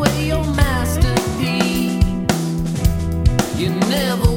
away your masterpiece. You never.